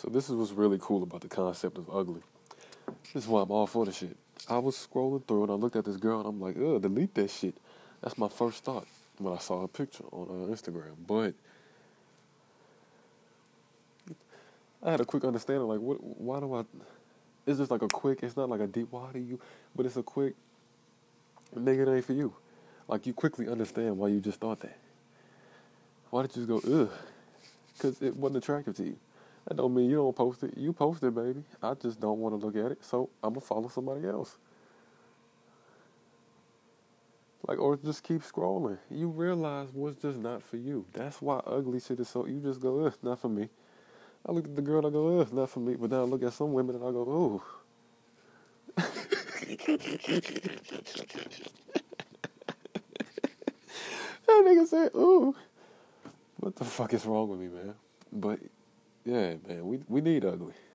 So this is what's really cool about the concept of ugly. This is why I'm all for the shit. I was scrolling through and I looked at this girl and I'm like, ugh, delete that shit. That's my first thought when I saw her picture on uh, Instagram. But I had a quick understanding, like, what? Why do I? It's just like a quick. It's not like a deep. Why do you? But it's a quick. Nigga, it ain't for you. Like you quickly understand why you just thought that. Why did you just go ugh? Because it wasn't attractive to you. That don't mean you don't post it. You post it, baby. I just don't want to look at it, so I'm gonna follow somebody else. Like, or just keep scrolling. You realize what's just not for you. That's why ugly shit is so. You just go, ugh, not for me. I look at the girl, I go, ugh, not for me. But then I look at some women and I go, ooh. that nigga said, ooh. What the fuck is wrong with me, man? But yeah, man, we we need ugly.